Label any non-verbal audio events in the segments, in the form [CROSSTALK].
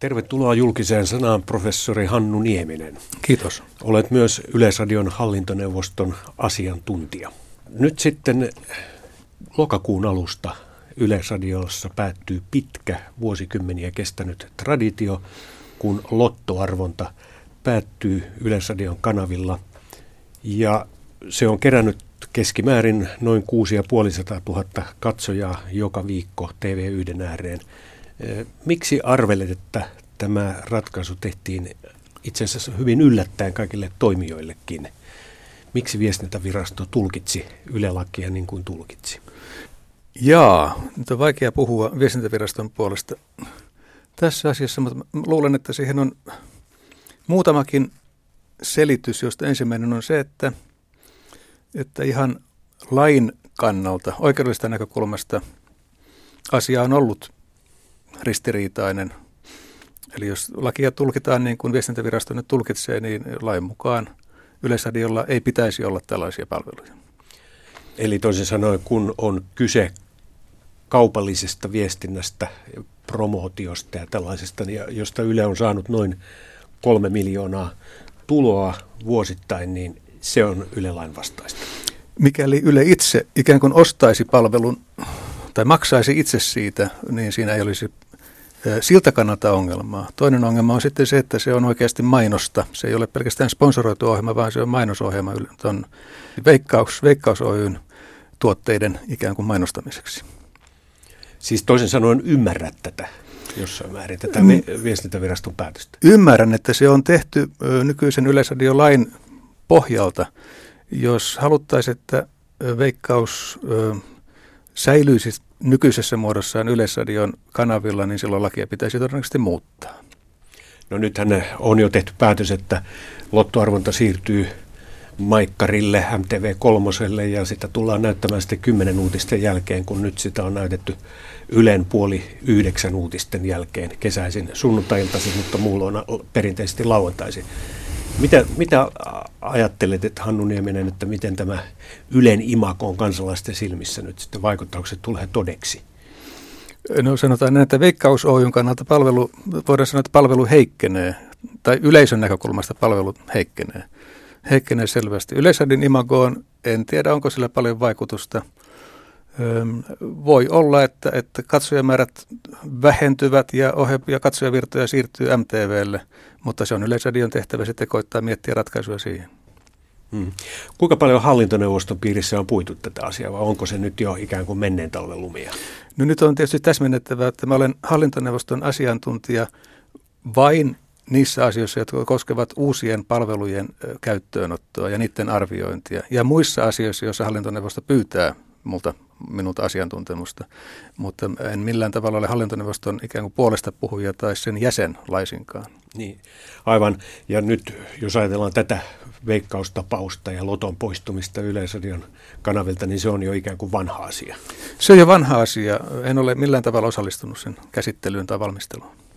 Tervetuloa julkiseen sanaan professori Hannu Nieminen. Kiitos. Olet myös Yleisradion hallintoneuvoston asiantuntija. Nyt sitten lokakuun alusta Yleisradiossa päättyy pitkä vuosikymmeniä kestänyt traditio, kun lottoarvonta päättyy Yleisradion kanavilla. Ja se on kerännyt keskimäärin noin 6500 000 katsojaa joka viikko TV1 ääreen. Miksi arvelet, että tämä ratkaisu tehtiin itse asiassa hyvin yllättäen kaikille toimijoillekin? Miksi viestintävirasto tulkitsi Yle-lakia niin kuin tulkitsi? Jaa, nyt on vaikea puhua viestintäviraston puolesta tässä asiassa, mutta luulen, että siihen on muutamakin selitys, josta ensimmäinen on se, että, että ihan lain kannalta, oikeudellisesta näkökulmasta asia on ollut ristiriitainen. Eli jos lakia tulkitaan niin kuin viestintävirasto nyt tulkitsee, niin lain mukaan Yleisradiolla ei pitäisi olla tällaisia palveluja. Eli toisin sanoen, kun on kyse kaupallisesta viestinnästä, promootiosta ja tällaisesta, niin josta Yle on saanut noin kolme miljoonaa tuloa vuosittain, niin se on Yle-lain vastaista. Mikäli Yle itse ikään kuin ostaisi palvelun tai maksaisi itse siitä, niin siinä ei olisi siltä kannalta ongelmaa. Toinen ongelma on sitten se, että se on oikeasti mainosta. Se ei ole pelkästään sponsoroitu ohjelma, vaan se on mainosohjelma on Veikkaus, Veikkaus Oyn tuotteiden ikään kuin mainostamiseksi. Siis toisin sanoen ymmärrät tätä jossain määrin, tätä mm. viestintäviraston päätöstä? Ymmärrän, että se on tehty nykyisen yleisradiolain pohjalta. Jos haluttaisiin, että Veikkaus säilyisi nykyisessä muodossaan Yleisradion kanavilla, niin silloin lakia pitäisi todennäköisesti muuttaa. No nythän on jo tehty päätös, että lottoarvonta siirtyy Maikkarille, MTV kolmoselle ja sitä tullaan näyttämään sitten kymmenen uutisten jälkeen, kun nyt sitä on näytetty Ylen puoli yhdeksän uutisten jälkeen kesäisin sunnuntailtaisin, mutta muulloin perinteisesti lauantaisin. Mitä, mitä ajattelet, että Hannu Nieminen, että miten tämä Ylen imako on kansalaisten silmissä nyt sitten vaikuttaako se tulee todeksi? No sanotaan näin, että Veikkaus Oyn kannalta palvelu, voidaan sanoa, että palvelu heikkenee, tai yleisön näkökulmasta palvelu heikkenee heikkenee selvästi. Yleisradin imagoon en tiedä, onko sillä paljon vaikutusta. Voi olla, että, että katsojamäärät vähentyvät ja, ohe- ja katsojavirtoja siirtyy MTVlle, mutta se on Yleisradion tehtävä sitten koittaa miettiä ratkaisuja siihen. Hmm. Kuinka paljon hallintoneuvoston piirissä on puitu tätä asiaa vai onko se nyt jo ikään kuin menneen talven lumia? No nyt on tietysti täsmennettävä, että mä olen hallintoneuvoston asiantuntija vain niissä asioissa, jotka koskevat uusien palvelujen käyttöönottoa ja niiden arviointia. Ja muissa asioissa, joissa hallintoneuvosto pyytää multa, minulta asiantuntemusta, mutta en millään tavalla ole hallintoneuvoston ikään kuin puolesta puhuja tai sen jäsen laisinkaan. Niin, aivan. Ja nyt jos ajatellaan tätä veikkaustapausta ja loton poistumista Yleisradion kanavilta, niin se on jo ikään kuin vanha asia. Se on jo vanha asia. En ole millään tavalla osallistunut sen käsittelyyn tai valmisteluun.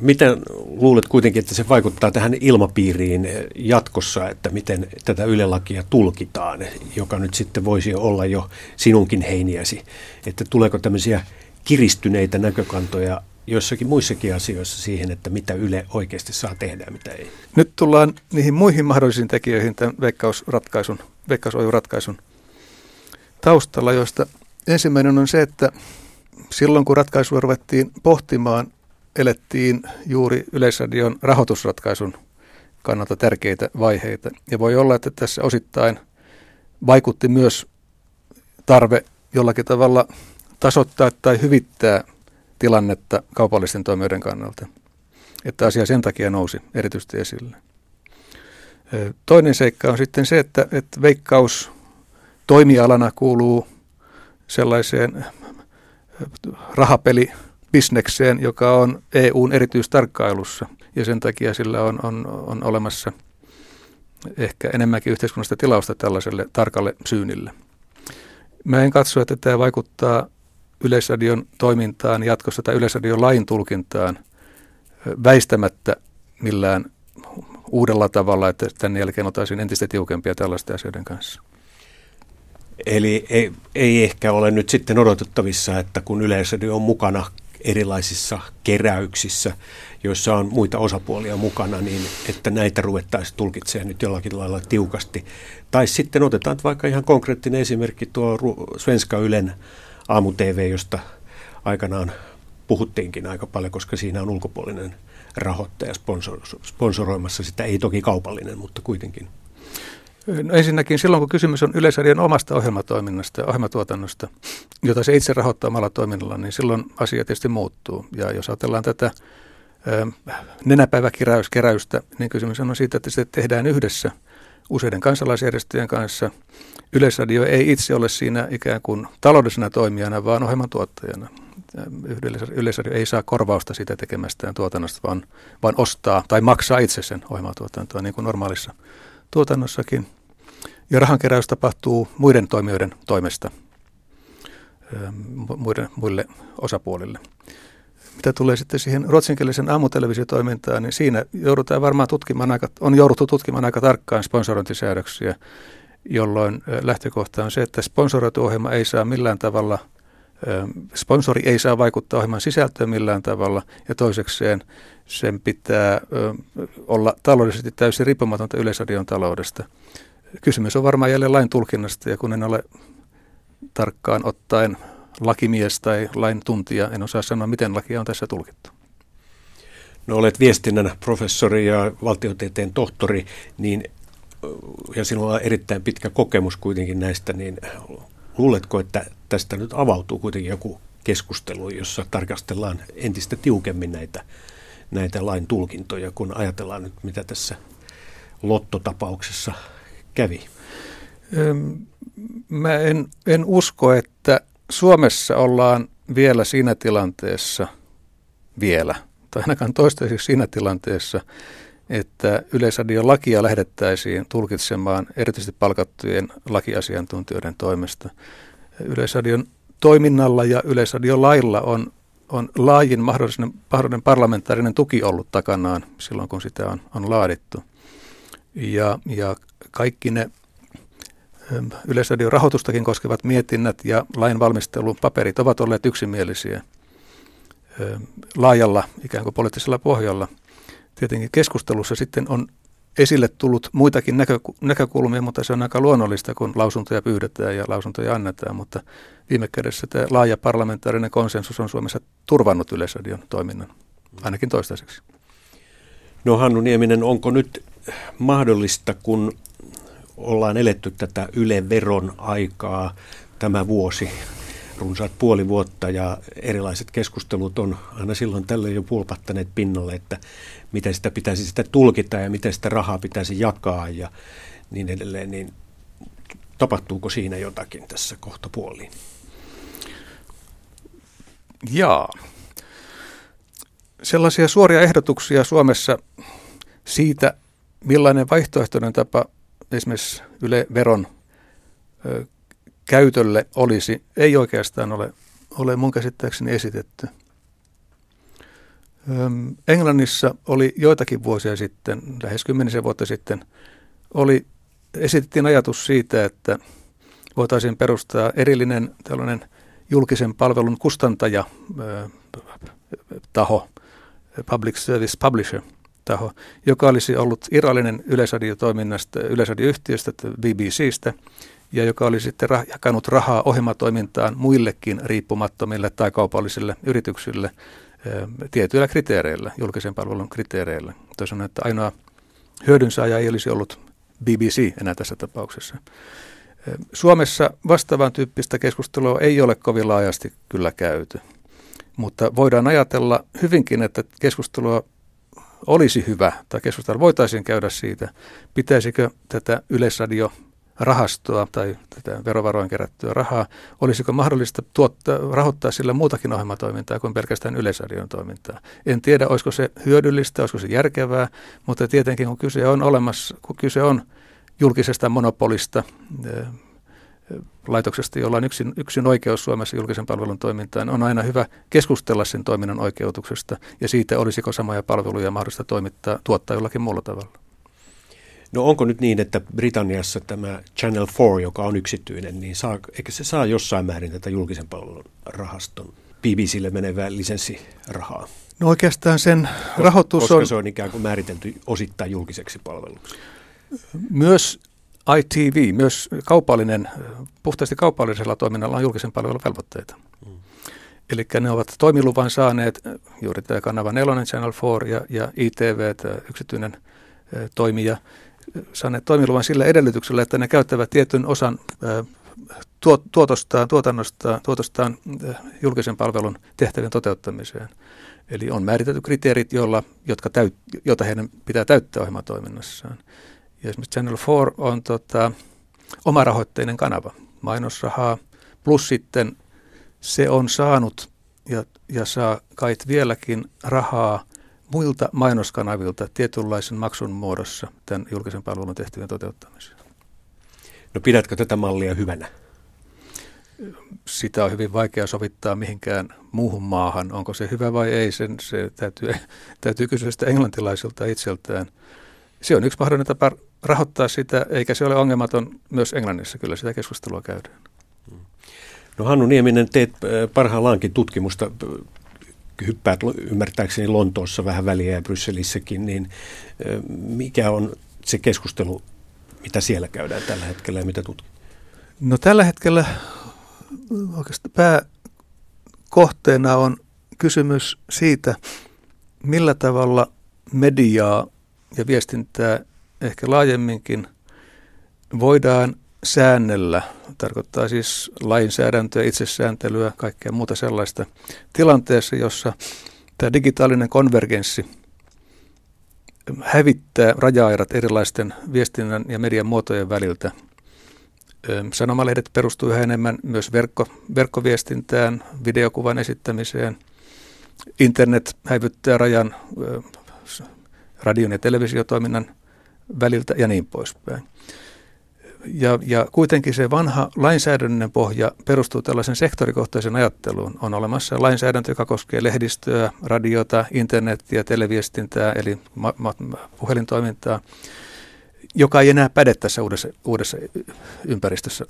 Miten luulet kuitenkin, että se vaikuttaa tähän ilmapiiriin jatkossa, että miten tätä ylelakia tulkitaan, joka nyt sitten voisi olla jo sinunkin heiniäsi, että tuleeko tämmöisiä kiristyneitä näkökantoja joissakin muissakin asioissa siihen, että mitä Yle oikeasti saa tehdä ja mitä ei. Nyt tullaan niihin muihin mahdollisiin tekijöihin tämän veikkausratkaisun, veikkausoju-ratkaisun taustalla, joista ensimmäinen on se, että silloin kun ratkaisua ruvettiin pohtimaan, elettiin juuri Yleisradion rahoitusratkaisun kannalta tärkeitä vaiheita. Ja voi olla, että tässä osittain vaikutti myös tarve jollakin tavalla tasoittaa tai hyvittää tilannetta kaupallisten toimijoiden kannalta. Että asia sen takia nousi erityisesti esille. Toinen seikka on sitten se, että, että veikkaus toimialana kuuluu sellaiseen rahapeli bisnekseen, joka on EUn erityistarkkailussa ja sen takia sillä on, on, on olemassa ehkä enemmänkin yhteiskunnasta tilausta tällaiselle tarkalle syynille. Mä en katso, että tämä vaikuttaa Yleisradion toimintaan jatkossa tai Yleisradion lain tulkintaan väistämättä millään uudella tavalla, että tänne jälkeen oltaisiin entistä tiukempia tällaisten asioiden kanssa. Eli ei, ei ehkä ole nyt sitten odotettavissa, että kun Yleisradio on mukana erilaisissa keräyksissä, joissa on muita osapuolia mukana, niin että näitä ruvettaisiin tulkitsemaan nyt jollakin lailla tiukasti. Tai sitten otetaan vaikka ihan konkreettinen esimerkki tuo Svenska Ylen aamu-TV, josta aikanaan puhuttiinkin aika paljon, koska siinä on ulkopuolinen rahoittaja sponsor, sponsoroimassa sitä, ei toki kaupallinen, mutta kuitenkin. No ensinnäkin silloin, kun kysymys on Yleisradion omasta ohjelmatoiminnasta ja ohjelmatuotannosta, jota se itse rahoittaa omalla toiminnalla, niin silloin asia tietysti muuttuu. Ja jos ajatellaan tätä nenäpäiväkeräystä, niin kysymys on siitä, että se tehdään yhdessä useiden kansalaisjärjestöjen kanssa. Yleisradio ei itse ole siinä ikään kuin taloudellisena toimijana, vaan ohjelman tuottajana. Yleisradio ei saa korvausta siitä tekemästään tuotannosta, vaan, vaan ostaa tai maksaa itse sen ohjelmatuotantoa, niin kuin normaalissa tuotannossakin. Ja rahankeräys tapahtuu muiden toimijoiden toimesta muille, muille osapuolille. Mitä tulee sitten siihen ruotsinkielisen aamutelevisiotoimintaan, niin siinä joudutaan varmaan tutkimaan aika, on jouduttu tutkimaan aika tarkkaan sponsorointisäädöksiä, jolloin lähtökohta on se, että sponsoroitu ohjelma ei saa millään tavalla, sponsori ei saa vaikuttaa ohjelman sisältöön millään tavalla, ja toisekseen sen pitää olla taloudellisesti täysin riippumatonta yleisradion taloudesta. Kysymys on varmaan jälleen lain tulkinnasta, ja kun en ole tarkkaan ottaen lakimies tai lain tuntija, en osaa sanoa, miten lakia on tässä tulkittu. No olet viestinnän professori ja valtiotieteen tohtori, niin, ja sinulla on erittäin pitkä kokemus kuitenkin näistä, niin luuletko, että tästä nyt avautuu kuitenkin joku keskustelu, jossa tarkastellaan entistä tiukemmin näitä, näitä lain tulkintoja, kun ajatellaan nyt, mitä tässä lottotapauksessa kävi? Mä en, en usko, että Suomessa ollaan vielä siinä tilanteessa, vielä, tai ainakaan toistaiseksi siinä tilanteessa, että Yleisradion lakia lähdettäisiin tulkitsemaan erityisesti palkattujen lakiasiantuntijoiden toimesta. Yleisradion toiminnalla ja Yleisradion lailla on, on laajin mahdollinen, mahdollinen parlamentaarinen tuki ollut takanaan silloin, kun sitä on, on laadittu. Ja, ja kaikki ne Yleisradion rahoitustakin koskevat mietinnät ja lainvalmistelun paperit ovat olleet yksimielisiä laajalla ikään kuin poliittisella pohjalla. Tietenkin keskustelussa sitten on esille tullut muitakin näkö, näkökulmia, mutta se on aika luonnollista, kun lausuntoja pyydetään ja lausuntoja annetaan. Mutta viime kädessä tämä laaja parlamentaarinen konsensus on Suomessa turvannut Yleisradion toiminnan, ainakin toistaiseksi. No Hannu Nieminen, onko nyt mahdollista, kun ollaan eletty tätä Yle-veron aikaa tämä vuosi, runsaat puoli vuotta ja erilaiset keskustelut on aina silloin tällä jo pulpattaneet pinnalle, että miten sitä pitäisi sitä tulkita ja miten sitä rahaa pitäisi jakaa ja niin edelleen, niin tapahtuuko siinä jotakin tässä kohtapuoliin? Jaa. Sellaisia suoria ehdotuksia Suomessa siitä, millainen vaihtoehtoinen tapa esimerkiksi Yle veron käytölle olisi, ei oikeastaan ole, ole mun käsittääkseni esitetty. Öm, Englannissa oli joitakin vuosia sitten, lähes kymmenisen vuotta sitten, oli, esitettiin ajatus siitä, että voitaisiin perustaa erillinen tällainen julkisen palvelun kustantaja taho, Public Service Publisher – taho, joka olisi ollut irrallinen yleisradiotoiminnasta, yleisradioyhtiöstä, BBCstä, ja joka olisi sitten rah- jakanut rahaa ohjelmatoimintaan muillekin riippumattomille tai kaupallisille yrityksille tietyillä kriteereillä, julkisen palvelun kriteereillä. Toisaalta että ainoa hyödynsaaja ei olisi ollut BBC enää tässä tapauksessa. Suomessa vastaavan tyyppistä keskustelua ei ole kovin laajasti kyllä käyty, mutta voidaan ajatella hyvinkin, että keskustelua olisi hyvä, tai keskustella voitaisiin käydä siitä, pitäisikö tätä yleisradio rahastoa tai tätä verovaroin kerättyä rahaa, olisiko mahdollista tuottaa, rahoittaa sillä muutakin ohjelmatoimintaa kuin pelkästään yleisradion toimintaa. En tiedä, olisiko se hyödyllistä, olisiko se järkevää, mutta tietenkin kun kyse on olemassa, kun kyse on julkisesta monopolista, laitoksesta, jolla on yksin, yksin oikeus Suomessa julkisen palvelun toimintaan, on aina hyvä keskustella sen toiminnan oikeutuksesta ja siitä, olisiko samoja palveluja mahdollista toimittaa, tuottaa jollakin muulla tavalla. No onko nyt niin, että Britanniassa tämä Channel 4, joka on yksityinen, niin saa, eikö se saa jossain määrin tätä julkisen palvelun rahaston BBClle menevää lisenssirahaa? No oikeastaan sen rahoitus Koska on... se on ikään kuin määritelty osittain julkiseksi palveluksi. Myös ITV, myös kaupallinen, puhtaasti kaupallisella toiminnalla on julkisen palvelun velvoitteita. Mm. Eli ne ovat toimiluvan saaneet, juuri tämä kanava 4, Channel 4 ja, ja ITV, tämä yksityinen toimija, saaneet toimiluvan sillä edellytyksellä, että ne käyttävät tietyn osan tuotostaan, tuotannostaan, tuotostaan julkisen palvelun tehtävien toteuttamiseen. Eli on määritelty kriteerit, joilla, jotka täyt, joita heidän pitää täyttää ohjelmatoiminnassaan. Ja esimerkiksi Channel 4 on tota, omarahoitteinen kanava, mainosrahaa, plus sitten se on saanut ja, ja saa kait vieläkin rahaa muilta mainoskanavilta tietynlaisen maksun muodossa tämän julkisen palvelun tehtävien toteuttamiseen. No pidätkö tätä mallia hyvänä? Sitä on hyvin vaikea sovittaa mihinkään muuhun maahan. Onko se hyvä vai ei, sen, se täytyy, [LAUGHS] täytyy kysyä sitä englantilaisilta itseltään. Se on yksi mahdollinen tapa rahoittaa sitä, eikä se ole ongelmaton myös Englannissa. Kyllä sitä keskustelua käydään. No Hannu Nieminen, teet äh, parhaillaankin tutkimusta, hyppäät ymmärtääkseni Lontoossa vähän väliä ja Brysselissäkin, niin mikä on se keskustelu, mitä siellä käydään tällä hetkellä ja mitä tutkit? No tällä hetkellä oikeastaan pääkohteena on kysymys siitä, millä tavalla mediaa ja viestintää ehkä laajemminkin voidaan säännellä, tarkoittaa siis lainsäädäntöä, itsesääntelyä, kaikkea muuta sellaista, tilanteessa, jossa tämä digitaalinen konvergenssi hävittää raja erilaisten viestinnän ja median muotojen väliltä. Sanomalehdet perustuu yhä enemmän myös verkko, verkkoviestintään, videokuvan esittämiseen. Internet häivyttää rajan radion ja televisiotoiminnan väliltä ja niin poispäin. Ja, ja kuitenkin se vanha lainsäädännöllinen pohja perustuu tällaisen sektorikohtaisen ajatteluun. On olemassa lainsäädäntö, joka koskee lehdistöä, radiota, internetiä, televiestintää, eli ma- ma- puhelintoimintaa, joka ei enää päde tässä uudessa, uudessa ympäristössä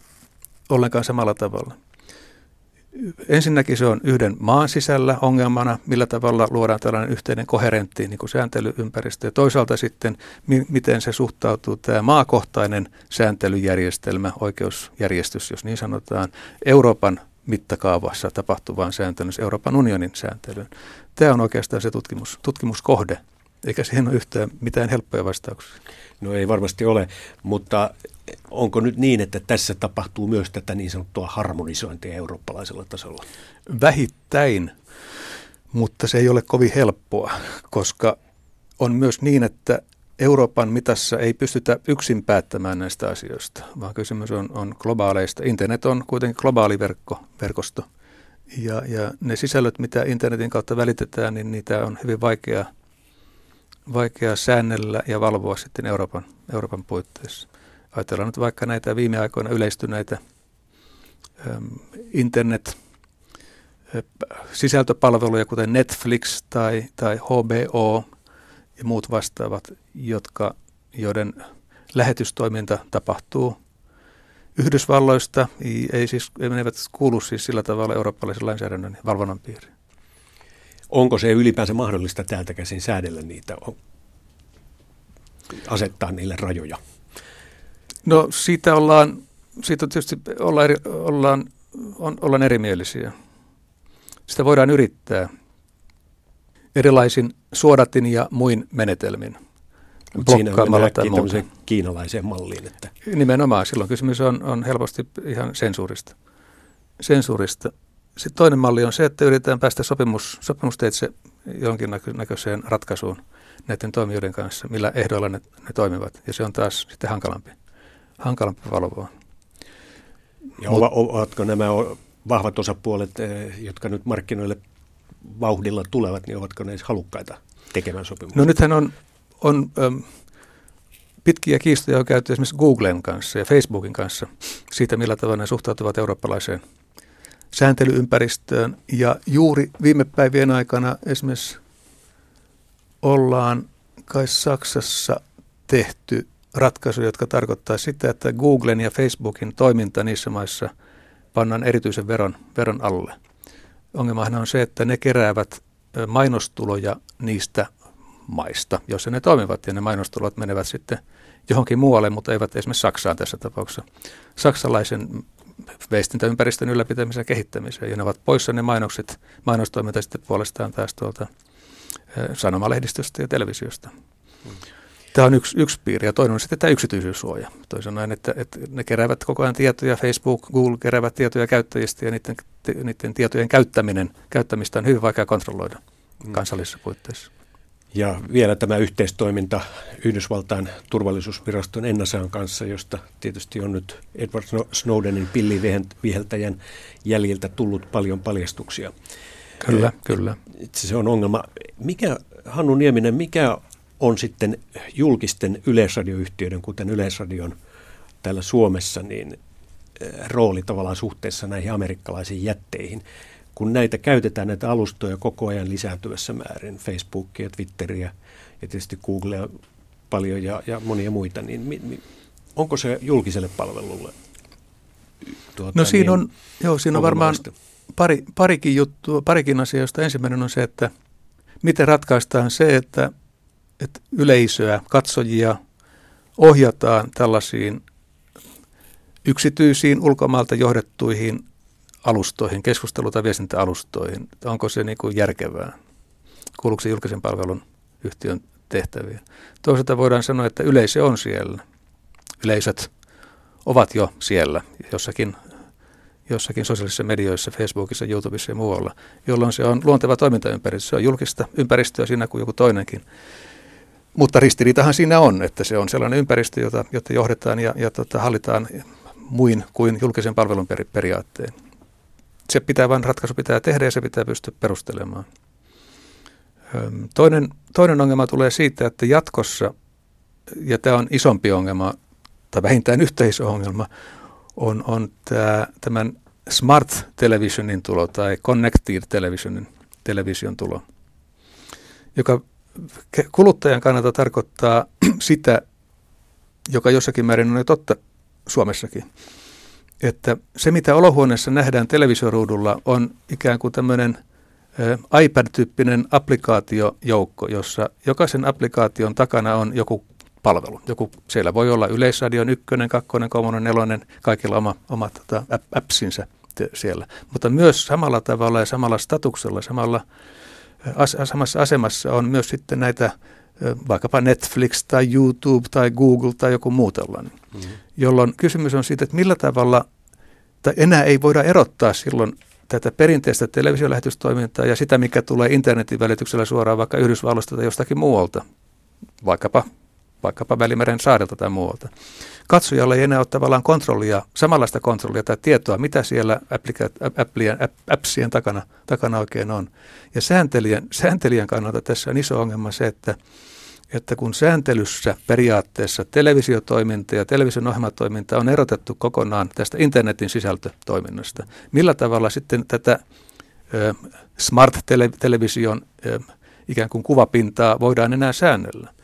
ollenkaan samalla tavalla. Ensinnäkin se on yhden maan sisällä ongelmana, millä tavalla luodaan tällainen yhteinen koherentti niin kuin sääntelyympäristö. Ja toisaalta sitten, mi- miten se suhtautuu tämä maakohtainen sääntelyjärjestelmä, oikeusjärjestys, jos niin sanotaan, Euroopan mittakaavassa tapahtuvaan sääntelyyn, Euroopan unionin sääntelyyn. Tämä on oikeastaan se tutkimus, tutkimuskohde, eikä siihen ole yhtään mitään helppoja vastauksia. No ei varmasti ole, mutta onko nyt niin, että tässä tapahtuu myös tätä niin sanottua harmonisointia eurooppalaisella tasolla? Vähittäin, mutta se ei ole kovin helppoa, koska on myös niin, että Euroopan mitassa ei pystytä yksin päättämään näistä asioista, vaan kysymys on, on globaaleista. Internet on kuitenkin globaali verkko, verkosto. Ja, ja ne sisällöt, mitä internetin kautta välitetään, niin niitä on hyvin vaikea, vaikea säännellä ja valvoa sitten Euroopan, Euroopan puitteissa. Ajatellaan nyt vaikka näitä viime aikoina yleistyneitä internet sisältöpalveluja, kuten Netflix tai, tai HBO ja muut vastaavat, jotka, joiden lähetystoiminta tapahtuu Yhdysvalloista, ei siis, ei menevät kuulu siis sillä tavalla eurooppalaisen lainsäädännön valvonnan piiriin. Onko se ylipäänsä mahdollista täältä käsin säädellä niitä, asettaa niille rajoja? No siitä ollaan, siitä tietysti olla eri, ollaan, on, ollaan erimielisiä. Sitä voidaan yrittää erilaisin suodatin ja muin menetelmin. Mutta siinä on kiinalaiseen malliin. Että. Nimenomaan, silloin kysymys on, on helposti ihan sensuurista. sensuurista. Sitten toinen malli on se, että yritetään päästä sopimus, sopimusteitse jonkinnäköiseen ratkaisuun näiden toimijoiden kanssa, millä ehdoilla ne, ne toimivat. Ja se on taas sitten hankalampi hankalampi valvoa. Ja Mut, ovatko nämä vahvat osapuolet, eh, jotka nyt markkinoille vauhdilla tulevat, niin ovatko ne halukkaita tekemään sopimuksia? No nythän on, on äm, pitkiä kiistoja on käyty esimerkiksi Googlen kanssa ja Facebookin kanssa siitä, millä tavalla ne suhtautuvat eurooppalaiseen sääntelyympäristöön. Ja juuri viime päivien aikana esimerkiksi ollaan kai Saksassa tehty ratkaisuja, jotka tarkoittaa sitä, että Googlen ja Facebookin toiminta niissä maissa pannaan erityisen veron, veron alle. ongelmahan on se, että ne keräävät mainostuloja niistä maista, joissa ne toimivat, ja ne mainostulot menevät sitten johonkin muualle, mutta eivät esimerkiksi Saksaan tässä tapauksessa. Saksalaisen viestintäympäristön ylläpitämiseen ja kehittämiseen, ja ne ovat poissa ne mainokset, mainostoiminta sitten puolestaan taas tuolta sanomalehdistöstä ja televisiosta. Hmm. Tämä on yksi, yksi piiri ja toinen on sitten tämä yksityisyyssuoja. Toisin sanoen, että, että ne keräävät koko ajan tietoja, Facebook, Google keräävät tietoja käyttäjistä ja niiden, niiden tietojen käyttäminen, käyttämistä on hyvin vaikea kontrolloida mm. kansallisissa puitteissa. Ja vielä tämä yhteistoiminta Yhdysvaltain turvallisuusviraston NSAn kanssa, josta tietysti on nyt Edward Snowdenin pilliviheltäjän jäljiltä tullut paljon paljastuksia. Kyllä, kyllä. Se on ongelma. Mikä, Hannu Nieminen, mikä on sitten julkisten yleisradioyhtiöiden, kuten Yleisradion täällä Suomessa, niin eh, rooli tavallaan suhteessa näihin amerikkalaisiin jätteihin. Kun näitä käytetään, näitä alustoja koko ajan lisääntyvässä määrin, Facebookia, Twitteriä ja tietysti Googlea paljon ja, ja monia muita, niin mi, mi, onko se julkiselle palvelulle? Tuota, no siinä niin on, joo, siinä on varmaan pari, parikin juttua, parikin asiaa, josta ensimmäinen on se, että miten ratkaistaan se, että että yleisöä, katsojia ohjataan tällaisiin yksityisiin ulkomailta johdettuihin alustoihin, keskustelu- tai viestintäalustoihin. Onko se niin kuin järkevää? Kuuluuko se julkisen palvelun yhtiön tehtäviin? Toisaalta voidaan sanoa, että yleisö on siellä. Yleisöt ovat jo siellä jossakin, jossakin sosiaalisissa medioissa, Facebookissa, YouTubessa ja muualla, jolloin se on luonteva toimintaympäristö. Se on julkista ympäristöä siinä kuin joku toinenkin. Mutta ristiriitahan siinä on, että se on sellainen ympäristö, jota, jota johdetaan ja, ja tota, hallitaan muin kuin julkisen palvelun peri, periaatteen. Se pitää vain ratkaisu pitää tehdä ja se pitää pystyä perustelemaan. Toinen, toinen ongelma tulee siitä, että jatkossa, ja tämä on isompi ongelma, tai vähintään yhteisongelma, on, on tämä, tämän smart televisionin tulo tai connected televisionin television tulo, joka kuluttajan kannalta tarkoittaa [CLEARS THROAT] sitä, joka jossakin määrin on jo totta Suomessakin, että se mitä olohuoneessa nähdään televisioruudulla on ikään kuin tämmöinen iPad-tyyppinen applikaatiojoukko, jossa jokaisen applikaation takana on joku palvelu. Joku, siellä voi olla Yleisradion ykkönen, kakkonen, kolmonen, nelonen, kaikilla oma, oma tota, appsinsa siellä. Mutta myös samalla tavalla ja samalla statuksella, samalla samassa asemassa on myös sitten näitä vaikkapa Netflix tai YouTube tai Google tai joku muu tällainen, mm-hmm. jolloin kysymys on siitä, että millä tavalla, tai enää ei voida erottaa silloin tätä perinteistä televisiolähetystoimintaa ja sitä, mikä tulee internetin välityksellä suoraan vaikka Yhdysvalloista tai jostakin muualta, vaikkapa, vaikkapa Välimeren saarelta tai muualta katsojalla ei enää ole tavallaan kontrollia, samanlaista kontrollia tai tietoa, mitä siellä applien, appsien takana, takana oikein on. Ja sääntelijän, sääntelijän kannalta tässä on iso ongelma se, että, että kun sääntelyssä periaatteessa televisiotoiminta ja television ohjelmatoiminta on erotettu kokonaan tästä internetin sisältötoiminnasta, millä tavalla sitten tätä smart-television ikään kuin kuvapintaa voidaan enää säännellä?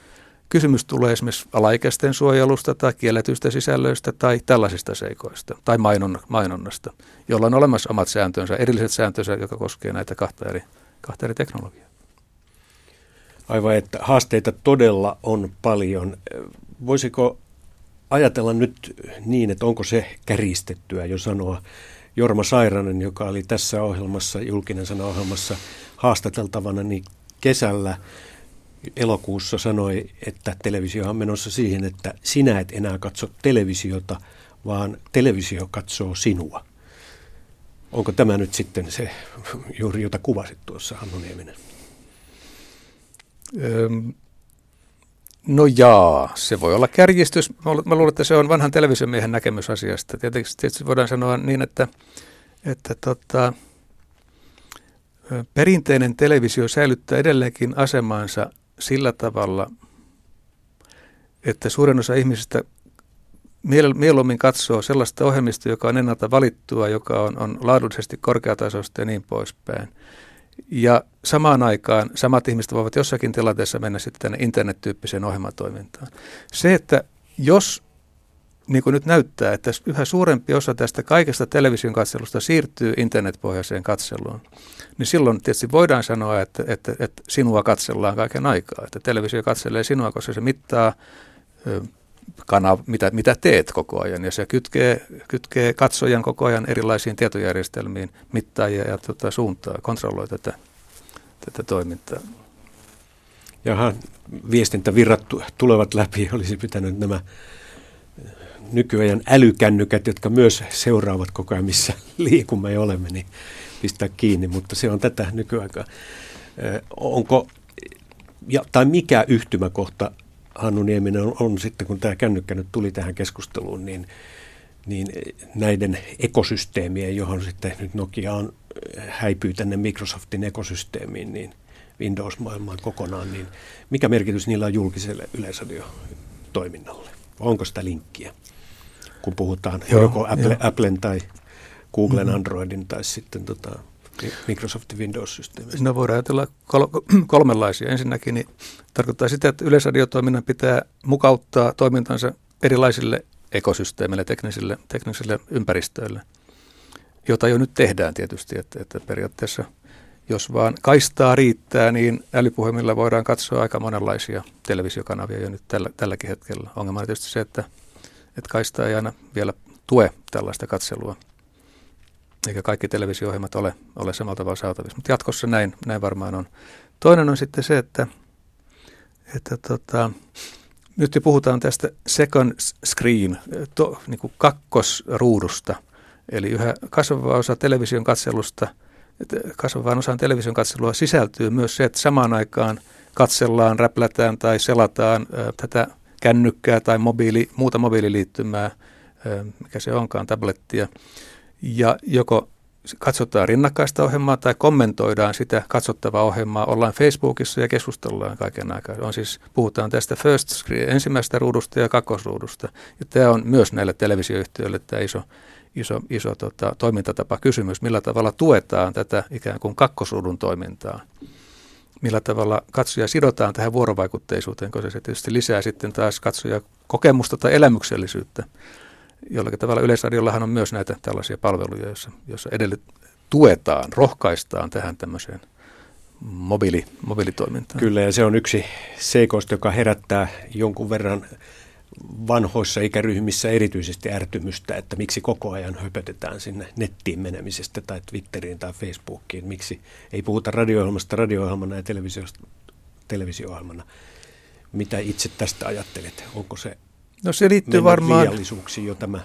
Kysymys tulee esimerkiksi alaikäisten suojelusta tai kielletyistä sisällöistä tai tällaisista seikoista tai mainonnasta, jolla on olemassa omat sääntönsä, erilliset sääntönsä, joka koskee näitä kahta eri, kahta eri teknologiaa. Aivan, että haasteita todella on paljon. Voisiko ajatella nyt niin, että onko se käristettyä jo sanoa Jorma Sairanen, joka oli tässä ohjelmassa, julkinen sana ohjelmassa haastateltavana, niin kesällä – elokuussa sanoi, että televisio on menossa siihen, että sinä et enää katso televisiota, vaan televisio katsoo sinua. Onko tämä nyt sitten se juuri, jota kuvasit tuossa, Hannu Nieminen? No jaa, se voi olla kärjistys. Mä luulen, että se on vanhan televisiomiehen näkemys asiasta. Tietysti, tietysti voidaan sanoa niin, että, että tota, perinteinen televisio säilyttää edelleenkin asemansa sillä tavalla, että suurin osa ihmisistä mieluummin katsoo sellaista ohjelmista, joka on ennalta valittua, joka on, on laadullisesti korkeatasoista ja niin poispäin. Ja samaan aikaan samat ihmiset voivat jossakin tilanteessa mennä sitten tänne internet-tyyppiseen ohjelmatoimintaan. Se, että jos niin kuin nyt näyttää, että yhä suurempi osa tästä kaikesta television katselusta siirtyy internetpohjaiseen katseluun, niin silloin tietysti voidaan sanoa, että, että, että sinua katsellaan kaiken aikaa. Että televisio katselee sinua, koska se mittaa kana, mitä, mitä teet koko ajan. Ja se kytkee, kytkee katsojan koko ajan erilaisiin tietojärjestelmiin, mittaa ja, ja tota, suuntaa, kontrolloi tätä, tätä toimintaa. Jaha, viestintävirrat tulevat läpi. [LAUGHS] Olisi pitänyt nämä nykyajan älykännykät, jotka myös seuraavat koko ajan, missä [LAUGHS] liikumme ja olemme, niin pistää kiinni, mutta se on tätä nykyaikaa. Onko, ja, tai mikä yhtymäkohta Hannu Nieminen on, on sitten, kun tämä kännykkä nyt tuli tähän keskusteluun, niin, niin näiden ekosysteemien, johon sitten nyt Nokia on häipyy tänne Microsoftin ekosysteemiin, niin Windows-maailmaan kokonaan, niin mikä merkitys niillä on julkiselle yleisradiotoiminnalle? Onko sitä linkkiä, kun puhutaan Joo, joko Apple, Applen tai Googlen mm-hmm. Androidin tai sitten tota, Microsoftin Windows-systeemistä? No voidaan ajatella kol- [CLEARS THROAT] kolmenlaisia. Ensinnäkin niin tarkoittaa sitä, että yleisradiotoiminnan pitää mukauttaa toimintansa erilaisille ekosysteemeille, teknisille, teknisille ympäristöille, jota jo nyt tehdään tietysti, että, että periaatteessa jos vaan kaistaa riittää, niin älypuhelimilla voidaan katsoa aika monenlaisia televisiokanavia jo nyt tällä, tälläkin hetkellä. Ongelma on tietysti se, että, että kaistaa ei aina vielä tue tällaista katselua eikä kaikki televisio-ohjelmat ole, ole samalla tavalla saatavissa. Mutta jatkossa näin, näin varmaan on. Toinen on sitten se, että, että tota, nyt jo puhutaan tästä second screen, to, niin kuin kakkosruudusta, eli yhä kasvava osa television katselusta, kasvavaan osaan television katselua sisältyy myös se, että samaan aikaan katsellaan, räplätään tai selataan ä, tätä kännykkää tai mobiili, muuta mobiililiittymää, ä, mikä se onkaan, tablettia, ja joko katsotaan rinnakkaista ohjelmaa tai kommentoidaan sitä katsottavaa ohjelmaa. Ollaan Facebookissa ja keskustellaan kaiken aikaa. On siis, puhutaan tästä first screen, ensimmäisestä ruudusta ja kakkosruudusta. Ja tämä on myös näille televisioyhtiöille tämä iso, iso, iso tota, toimintatapa kysymys, millä tavalla tuetaan tätä ikään kuin kakkosruudun toimintaa. Millä tavalla katsoja sidotaan tähän vuorovaikutteisuuteen, koska se tietysti lisää sitten taas katsoja kokemusta tai elämyksellisyyttä jollakin tavalla Yleisradiollahan on myös näitä tällaisia palveluja, joissa, joissa edellyt tuetaan, rohkaistaan tähän tämmöiseen mobiili, mobiilitoimintaan. Kyllä, ja se on yksi seikoista, joka herättää jonkun verran vanhoissa ikäryhmissä erityisesti ärtymystä, että miksi koko ajan höpötetään sinne nettiin menemisestä tai Twitteriin tai Facebookiin. Miksi ei puhuta radio-ohjelmasta radio-ohjelmana ja televisio- televisio-ohjelmana. Mitä itse tästä ajattelet? Onko se No se liittyy varmaan... jo tämä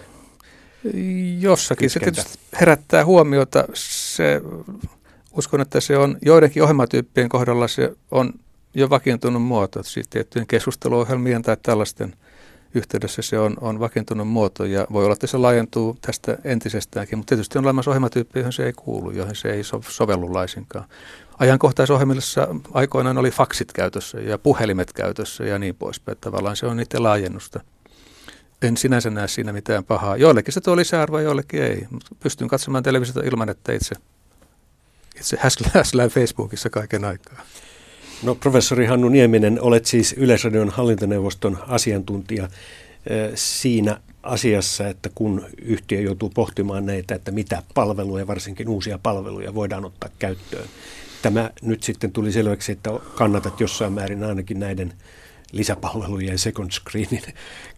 Jossakin. Se tietysti herättää huomiota. Se, uskon, että se on joidenkin ohjelmatyyppien kohdalla se on jo vakiintunut muoto. Siis tiettyjen keskusteluohjelmien tai tällaisten yhteydessä se on, on vakiintunut muoto ja voi olla, että se laajentuu tästä entisestäänkin, mutta tietysti on olemassa ohjelmatyyppi, johon se ei kuulu, johon se ei so, sovellu laisinkaan. Ajankohtaisohjelmissa aikoinaan oli faksit käytössä ja puhelimet käytössä ja niin poispäin. Tavallaan se on niiden laajennusta en sinänsä näe siinä mitään pahaa. Joillekin se tuo lisäarvoa, joillekin ei. Pystyn katsomaan televisiota ilman, että itse, itse häslään Facebookissa kaiken aikaa. No professori Hannu Nieminen, olet siis Yleisradion hallintoneuvoston asiantuntija eh, siinä asiassa, että kun yhtiö joutuu pohtimaan näitä, että mitä palveluja, varsinkin uusia palveluja voidaan ottaa käyttöön. Tämä nyt sitten tuli selväksi, että kannatat jossain määrin ainakin näiden lisäpalvelujen second screenin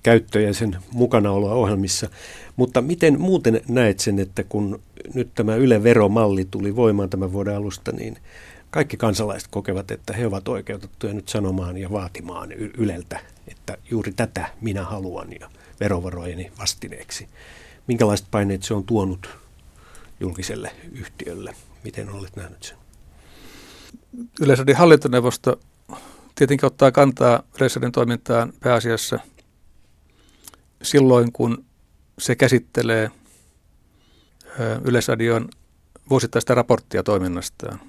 käyttöä ja sen mukanaoloa ohjelmissa. Mutta miten muuten näet sen, että kun nyt tämä Yle-veromalli tuli voimaan tämän vuoden alusta, niin kaikki kansalaiset kokevat, että he ovat oikeutettuja nyt sanomaan ja vaatimaan Yleltä, että juuri tätä minä haluan ja verovarojeni vastineeksi. Minkälaiset paineet se on tuonut julkiselle yhtiölle? Miten olet nähnyt sen? Yleisradion hallintoneuvosto tietenkin ottaa kantaa Yleisradion toimintaan pääasiassa silloin, kun se käsittelee Yleisradion vuosittaista raporttia toiminnastaan.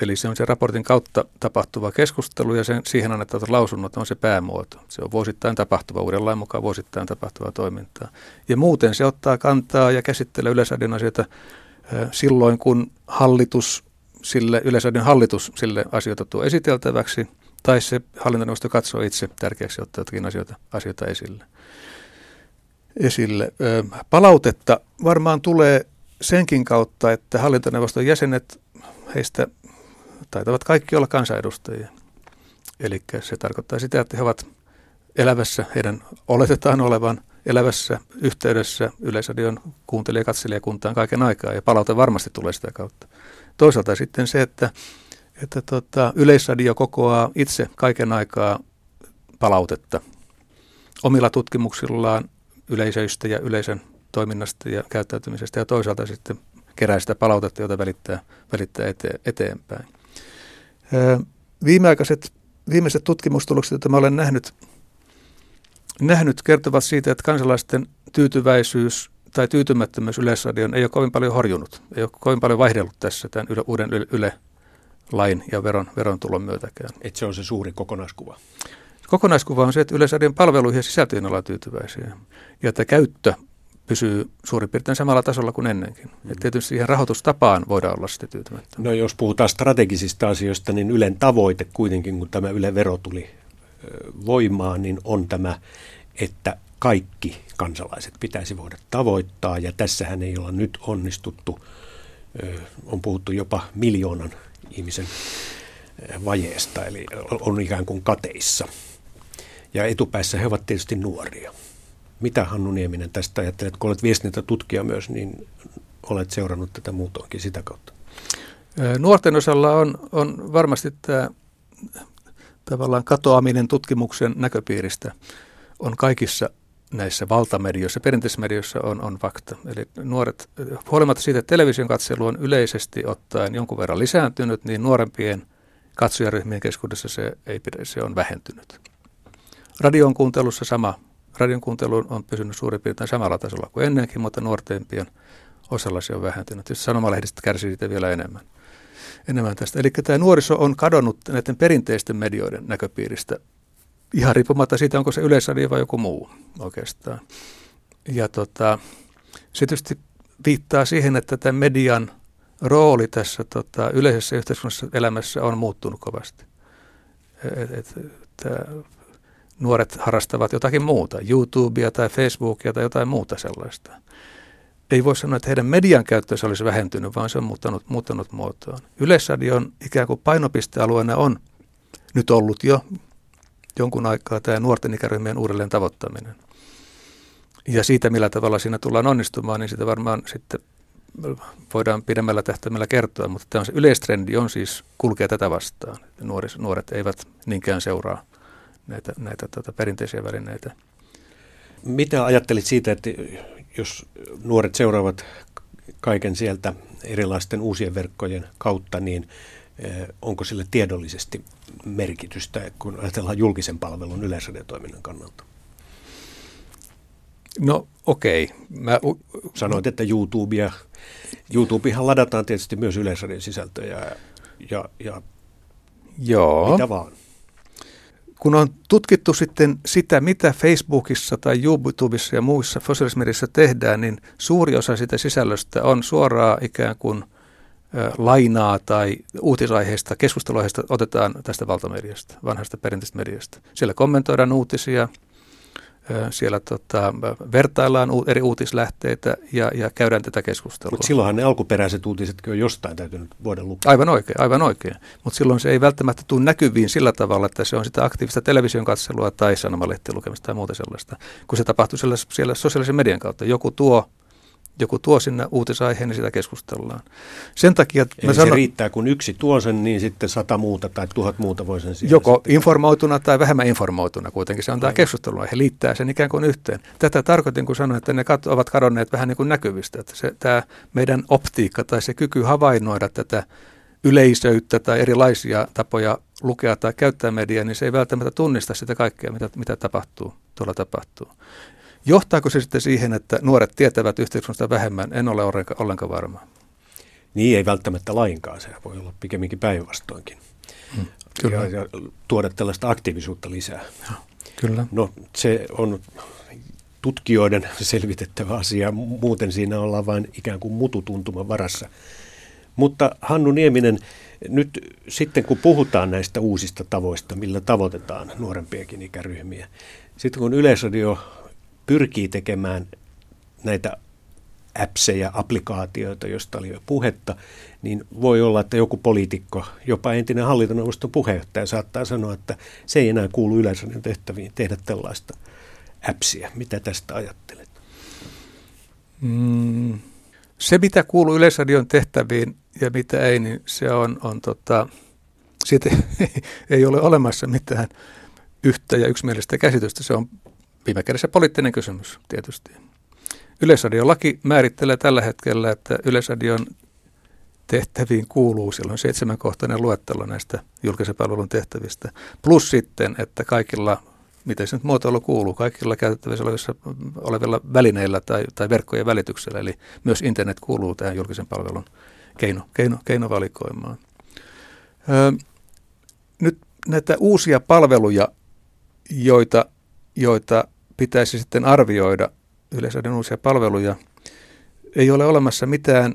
Eli se on se raportin kautta tapahtuva keskustelu ja sen, siihen annettavat lausunnot on se päämuoto. Se on vuosittain tapahtuva, uuden lain mukaan vuosittain tapahtuva toimintaa. Ja muuten se ottaa kantaa ja käsittelee Yleisradion asioita silloin, kun hallitus sille Yleisradion hallitus sille asioita tuo esiteltäväksi tai se hallintoneuvosto katsoo itse tärkeäksi ottaa jotakin asioita, asioita esille. esille. Ö, palautetta varmaan tulee senkin kautta, että hallintoneuvoston jäsenet, heistä taitavat kaikki olla kansanedustajia. Eli se tarkoittaa sitä, että he ovat elävässä, heidän oletetaan olevan elävässä yhteydessä Yleisradion kuuntelija- ja kaiken aikaa, ja palaute varmasti tulee sitä kautta. Toisaalta sitten se, että, että tota, Yleisradio kokoaa itse kaiken aikaa palautetta omilla tutkimuksillaan yleisöistä ja yleisön toiminnasta ja käyttäytymisestä, ja toisaalta sitten kerää sitä palautetta, jota välittää, välittää ete, eteenpäin. Viimeaikaiset, viimeiset tutkimustulokset, joita mä olen nähnyt, nähnyt, kertovat siitä, että kansalaisten tyytyväisyys tai tyytymättömyys Yleisradion ei ole kovin paljon horjunut, ei ole kovin paljon vaihdellut tässä tämän yle, uuden yle, yle lain ja veron, veron tulon myötäkään. Että se on se suuri kokonaiskuva. Kokonaiskuva on se, että Yleisradion palveluihin ja sisältöihin ollaan tyytyväisiä. Ja että käyttö pysyy suurin piirtein samalla tasolla kuin ennenkin. Mm. Et tietysti siihen rahoitustapaan voidaan olla sitten tyytymättä. No jos puhutaan strategisista asioista, niin Ylen tavoite kuitenkin, kun tämä Yle vero tuli voimaan, niin on tämä, että kaikki kansalaiset pitäisi voida tavoittaa, ja tässähän ei olla nyt onnistuttu. On puhuttu jopa miljoonan ihmisen vajeesta, eli on ikään kuin kateissa. Ja etupäässä he ovat tietysti nuoria. Mitä Hannu Nieminen tästä ajattelet, kun olet viestintätutkija myös, niin olet seurannut tätä muutoinkin sitä kautta? Nuorten osalla on, on varmasti tämä tavallaan katoaminen tutkimuksen näköpiiristä on kaikissa näissä valtamedioissa, perinteisissä medioissa on, on fakta. Eli nuoret, huolimatta siitä, että television katselu on yleisesti ottaen jonkun verran lisääntynyt, niin nuorempien katsojaryhmien keskuudessa se, ei pidä, se on vähentynyt. Radion kuuntelussa sama. Radion kuuntelu on pysynyt suurin piirtein samalla tasolla kuin ennenkin, mutta nuortempien osalla se on vähentynyt. Jos sanomalehdistä kärsii siitä vielä enemmän enemmän tästä. Eli tämä nuoriso on kadonnut näiden perinteisten medioiden näköpiiristä ihan riippumatta siitä, onko se yleisradio vai joku muu oikeastaan. Ja tota, se tietysti viittaa siihen, että tämän median rooli tässä tota, yleisessä yhteiskunnassa elämässä on muuttunut kovasti. Et, et, et, nuoret harrastavat jotakin muuta, YouTubea tai Facebookia tai jotain muuta sellaista ei voi sanoa, että heidän median käyttönsä olisi vähentynyt, vaan se on muuttanut, muuttanut muotoon. Yleisradion ikään kuin painopistealueena on nyt ollut jo jonkun aikaa tämä nuorten ikäryhmien uudelleen tavoittaminen. Ja siitä, millä tavalla siinä tullaan onnistumaan, niin sitä varmaan sitten voidaan pidemmällä tähtäimellä kertoa, mutta tämä on se yleistrendi on siis kulkea tätä vastaan. Nuoris, nuoret eivät niinkään seuraa näitä, näitä tuota, perinteisiä välineitä. Mitä ajattelit siitä, että jos nuoret seuraavat kaiken sieltä erilaisten uusien verkkojen kautta, niin onko sille tiedollisesti merkitystä, kun ajatellaan julkisen palvelun yleisradiotoiminnan kannalta? No okei. Okay. u- Sanoit, että YouTubea, YouTubehan ladataan tietysti myös yleisradion sisältöjä ja, ja, ja Joo. mitä vaan kun on tutkittu sitten sitä, mitä Facebookissa tai YouTubessa ja muissa sosiaalisessa tehdään, niin suuri osa sitä sisällöstä on suoraa ikään kuin lainaa tai uutisaiheista, keskusteluaiheista otetaan tästä valtamediasta, vanhasta perinteisestä mediasta. Siellä kommentoidaan uutisia, siellä tota, vertaillaan eri uutislähteitä ja, ja käydään tätä keskustelua. Mutta silloinhan ne alkuperäiset uutisetkin on jostain täytynyt vuoden lukea. Aivan oikein, aivan oikein. Mutta silloin se ei välttämättä tule näkyviin sillä tavalla, että se on sitä aktiivista television katselua tai sanomalehtien lukemista tai muuta sellaista, kun se tapahtuu siellä, siellä sosiaalisen median kautta. Joku tuo joku tuo sinne uutisaiheen, niin sitä keskustellaan. Sen takia, että Eli sanon, se riittää, kun yksi tuo sen, niin sitten sata muuta tai tuhat muuta voi sen Joko sitten. informoituna tai vähemmän informoituna kuitenkin. Se on tämä keskustelu, he liittää sen ikään kuin yhteen. Tätä tarkoitin, kun sanoin, että ne kat- ovat kadonneet vähän niin kuin näkyvistä. Että se, tämä meidän optiikka tai se kyky havainnoida tätä yleisöyttä tai erilaisia tapoja lukea tai käyttää mediaa, niin se ei välttämättä tunnista sitä kaikkea, mitä, mitä tapahtuu, tuolla tapahtuu. Johtaako se sitten siihen, että nuoret tietävät yhteiskunnasta vähemmän? En ole ollenkaan varma. Niin ei välttämättä lainkaan, se voi olla pikemminkin päinvastoinkin. Hmm, kyllä. Ja, ja tuoda tällaista aktiivisuutta lisää. Kyllä. No se on tutkijoiden selvitettävä asia, muuten siinä ollaan vain ikään kuin mututuntuman varassa. Mutta Hannu Nieminen, Nyt sitten kun puhutaan näistä uusista tavoista, millä tavoitetaan nuorempiakin ikäryhmiä, sitten kun Yleisradio pyrkii tekemään näitä appseja, applikaatioita, joista oli jo puhetta, niin voi olla, että joku poliitikko, jopa entinen hallintoneuvoston puheenjohtaja saattaa sanoa, että se ei enää kuulu Yleisradion tehtäviin tehdä tällaista appsia. Mitä tästä ajattelet? Mm, se, mitä kuuluu Yleisradion tehtäviin ja mitä ei, niin se on, on tota, siitä [LAUGHS] ei ole olemassa mitään yhtä ja yksimielistä käsitystä. Se on viime kädessä poliittinen kysymys tietysti. Yleisradiolaki määrittelee tällä hetkellä, että Yleisradion tehtäviin kuuluu silloin seitsemänkohtainen luettelo näistä julkisen palvelun tehtävistä. Plus sitten, että kaikilla, miten se nyt muotoilu kuuluu, kaikilla käytettävissä olevissa, olevilla välineillä tai, tai verkkojen välityksellä, eli myös internet kuuluu tähän julkisen palvelun keino, keino, keinovalikoimaan. Öö, nyt näitä uusia palveluja, joita, joita pitäisi sitten arvioida, yleisöiden uusia palveluja, ei ole olemassa mitään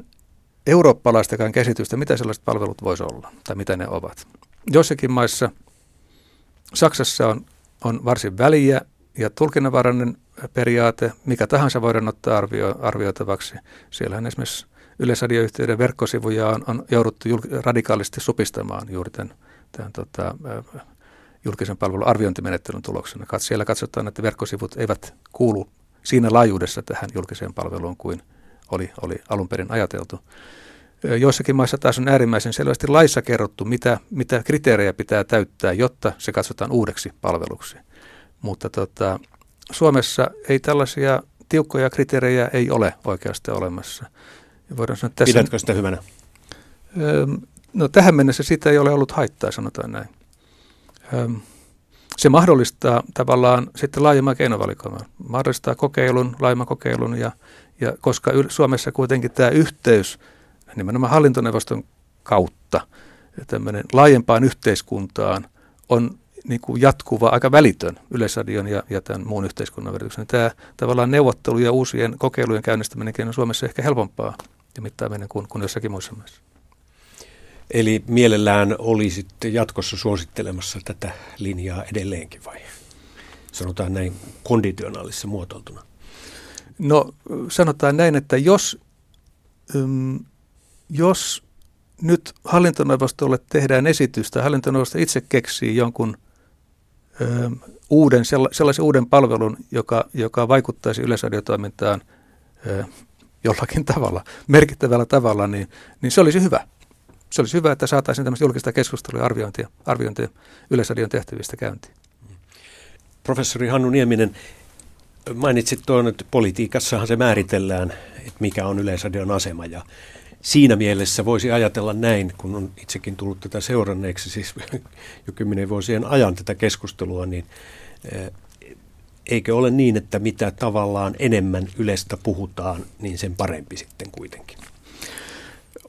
eurooppalaistakaan käsitystä, mitä sellaiset palvelut voisi olla tai mitä ne ovat. Jossakin maissa, Saksassa on, on varsin väliä ja tulkinnanvarainen periaate, mikä tahansa voidaan ottaa arvio, arvioitavaksi. Siellähän esimerkiksi Yleisradioyhtiöiden verkkosivuja on, on jouduttu jul, radikaalisti supistamaan juuri tämän, tämän tota, julkisen palvelun arviointimenettelyn tuloksena. Siellä katsotaan, että verkkosivut eivät kuulu siinä laajuudessa tähän julkiseen palveluun kuin oli, oli alun perin ajateltu. Joissakin maissa taas on äärimmäisen selvästi laissa kerrottu, mitä, mitä kriteerejä pitää täyttää, jotta se katsotaan uudeksi palveluksi. Mutta tota, Suomessa ei tällaisia tiukkoja kriteerejä ei ole oikeastaan olemassa. Ja voidaan sanoa, tässä, Pidätkö sitä hyvänä? No tähän mennessä sitä ei ole ollut haittaa, sanotaan näin. Se mahdollistaa tavallaan sitten laajemman keinovalikoiman. Mahdollistaa kokeilun, laajemman kokeilun ja, ja koska Suomessa kuitenkin tämä yhteys nimenomaan hallintoneuvoston kautta tämmöinen laajempaan yhteiskuntaan on niin kuin jatkuva, aika välitön Yleisradion ja, ja tämän muun yhteiskunnan verityksen. Tämä tavallaan neuvottelu ja uusien kokeilujen käynnistäminenkin on Suomessa ehkä helpompaa ja mittaaminen kuin, kuin jossakin muissa maissa. Eli mielellään sitten jatkossa suosittelemassa tätä linjaa edelleenkin vai sanotaan näin konditionaalissa muotoiltuna? No sanotaan näin, että jos, ym, jos nyt hallintoneuvostolle tehdään esitystä, hallintoneuvosto itse keksii jonkun ö, uuden, sellaisen uuden palvelun, joka, joka vaikuttaisi yleisradiotoimintaan ö, jollakin tavalla, merkittävällä tavalla, niin, niin se olisi hyvä se olisi hyvä, että saataisiin tämmöistä julkista keskustelua ja arviointia, arviointia Yleisradion tehtävistä käyntiin. Professori Hannu Nieminen, mainitsit tuon, että politiikassahan se määritellään, että mikä on Yleisradion asema ja siinä mielessä voisi ajatella näin, kun on itsekin tullut tätä seuranneeksi siis [LAUGHS] jo kymmenen vuosien ajan tätä keskustelua, niin eh, eikö ole niin, että mitä tavallaan enemmän Ylestä puhutaan, niin sen parempi sitten kuitenkin?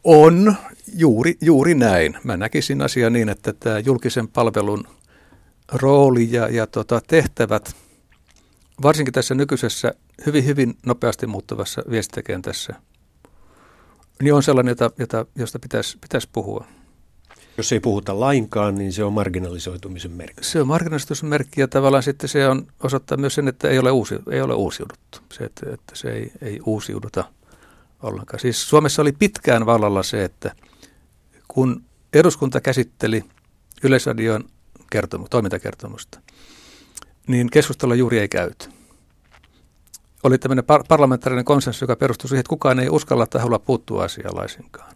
On, juuri, juuri näin. Mä näkisin asiaa niin, että tämä julkisen palvelun rooli ja, ja tota, tehtävät, varsinkin tässä nykyisessä hyvin, hyvin nopeasti muuttuvassa viestintäkentässä, niin on sellainen, jota, jota, josta pitäisi, pitäisi puhua. Jos ei puhuta lainkaan, niin se on marginalisoitumisen merkki. Se on marginalisoitumisen merkki ja tavallaan sitten se on osoittaa myös sen, että ei ole, uusi, ei ole uusiuduttu. Se, että, että se ei, ei uusiuduta – ollenkaan. Siis Suomessa oli pitkään vallalla se, että kun eduskunta käsitteli Yleisradion kertomu, toimintakertomusta, niin keskustella juuri ei käyty. Oli tämmöinen par- parlamentaarinen konsensus, joka perustui siihen, että kukaan ei uskalla tai halua puuttua asiaan laisinkaan.